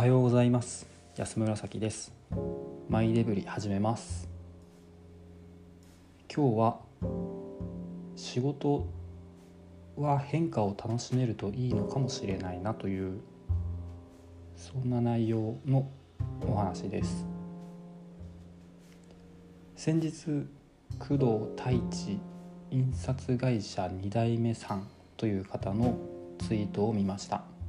はようございます。安紫です。マイデブリ始めます。今日は仕事は変化を楽しめるといいのかもしれないなというそんな内容のお話です。先日工藤太一印刷会社2代目さんという方のツイートを見ました。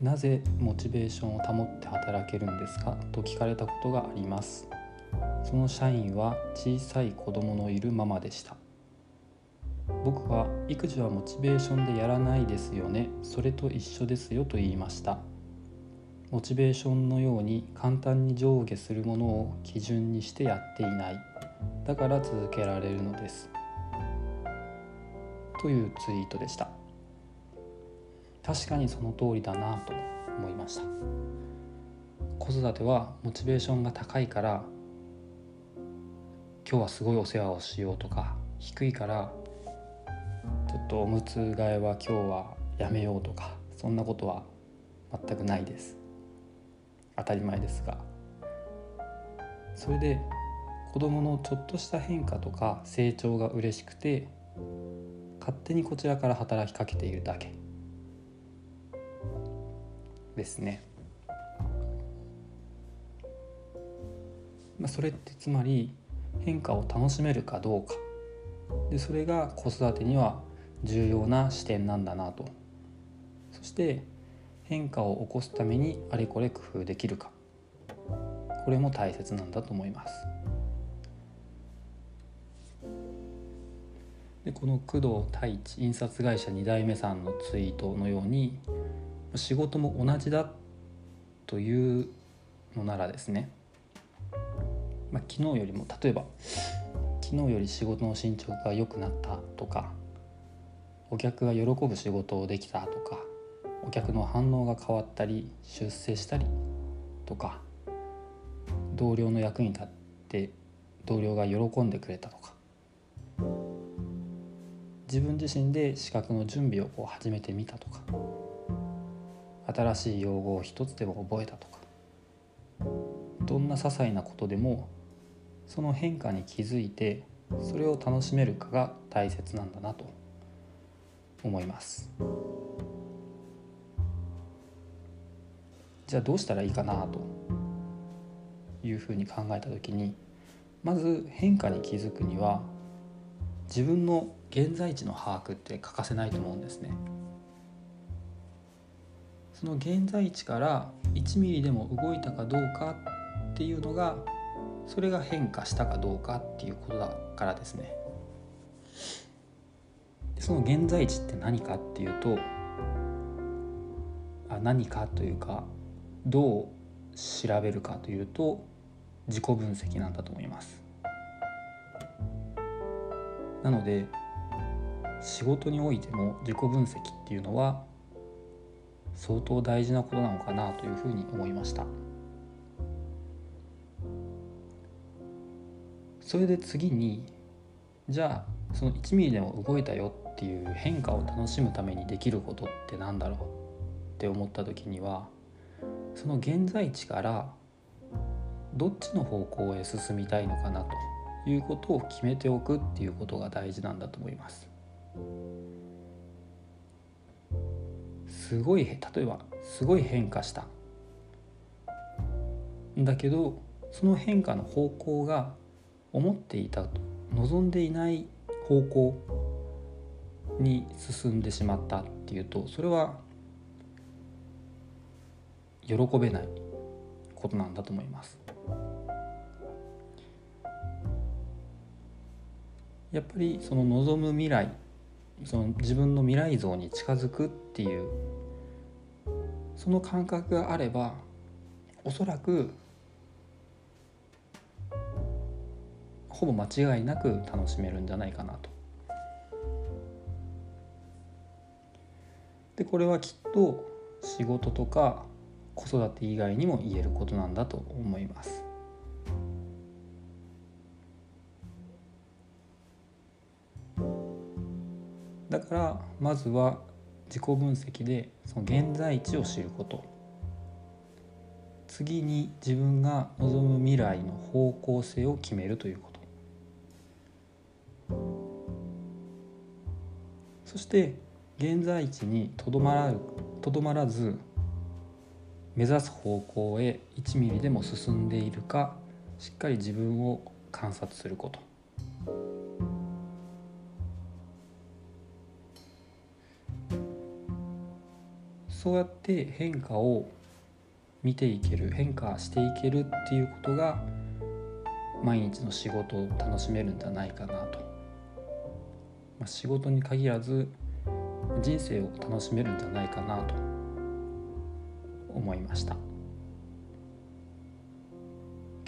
なぜモチベーションを保って働けるんですか？と聞かれたことがあります。その社員は小さい子供のいるママでした。僕は育児はモチベーションでやらないですよね。それと一緒ですよと言いました。モチベーションのように簡単に上下するものを基準にしてやっていない。だから続けられるのです。というツイートでした。確かにその通りだなと思いました。子育てはモチベーションが高いから今日はすごいお世話をしようとか低いからちょっとおむつ替えは今日はやめようとかそんなことは全くないです。当たり前ですが。それで子どものちょっとした変化とか成長が嬉しくて勝手にこちらから働きかけているだけ。ですね。まあ、それってつまり変化を楽しめるかどうかでそれが子育てには重要な視点なんだなとそして変化を起こすためにあれこれ工夫できるかこれも大切なんだと思います。でこの工藤太一印刷会社2代目さんのツイートのように仕事も同じだというのならですね、まあ、昨日よりも例えば昨日より仕事の進捗が良くなったとかお客が喜ぶ仕事をできたとかお客の反応が変わったり出世したりとか同僚の役に立って同僚が喜んでくれたとか自分自身で資格の準備をこう始めてみたとか新しい用語を一つでも覚えたとかどんな些細なことでもその変化に気づいてそれを楽しめるかが大切なんだなと思いますじゃあどうしたらいいかなというふうに考えた時にまず変化に気づくには自分の現在地の把握って欠かせないと思うんですね。その現在地から1ミリでも動いたかどうかっていうのがそれが変化したかどうかっていうことだからですね。その現在地って何かっていうとあ何かというかどう調べるかというと自己分析なんだと思います。なので仕事においても自己分析っていうのは相当大事なことなのかなというふうに思いましたそれで次にじゃあその1ミリでも動いたよっていう変化を楽しむためにできることって何だろう？って思った時にはその現在地からどっちの方向へ進みたいのかなということを決めておくっていうことが大事なんだと思います。すごい例えばすごい変化しただけどその変化の方向が思っていたと望んでいない方向に進んでしまったっていうとそれは喜べないことなんだと思います。やっぱりその望む未来その自分の未来像に近づくっていうその感覚があればおそらくほぼ間違いなく楽しめるんじゃないかなと。でこれはきっと仕事とか子育て以外にも言えることなんだと思います。だからまずは自己分析でその現在地を知ること。次に自分が望む未来の方向性を決めるということ。そして現在地にとどまらとどまらず目指す方向へ1ミリでも進んでいるかしっかり自分を観察すること。そうやって変化を見ていける変化していけるっていうことが毎日の仕事を楽しめるんじゃないかなと、まあ、仕事に限らず人生を楽しめるんじゃないかなと思いました。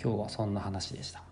今日はそんな話でした。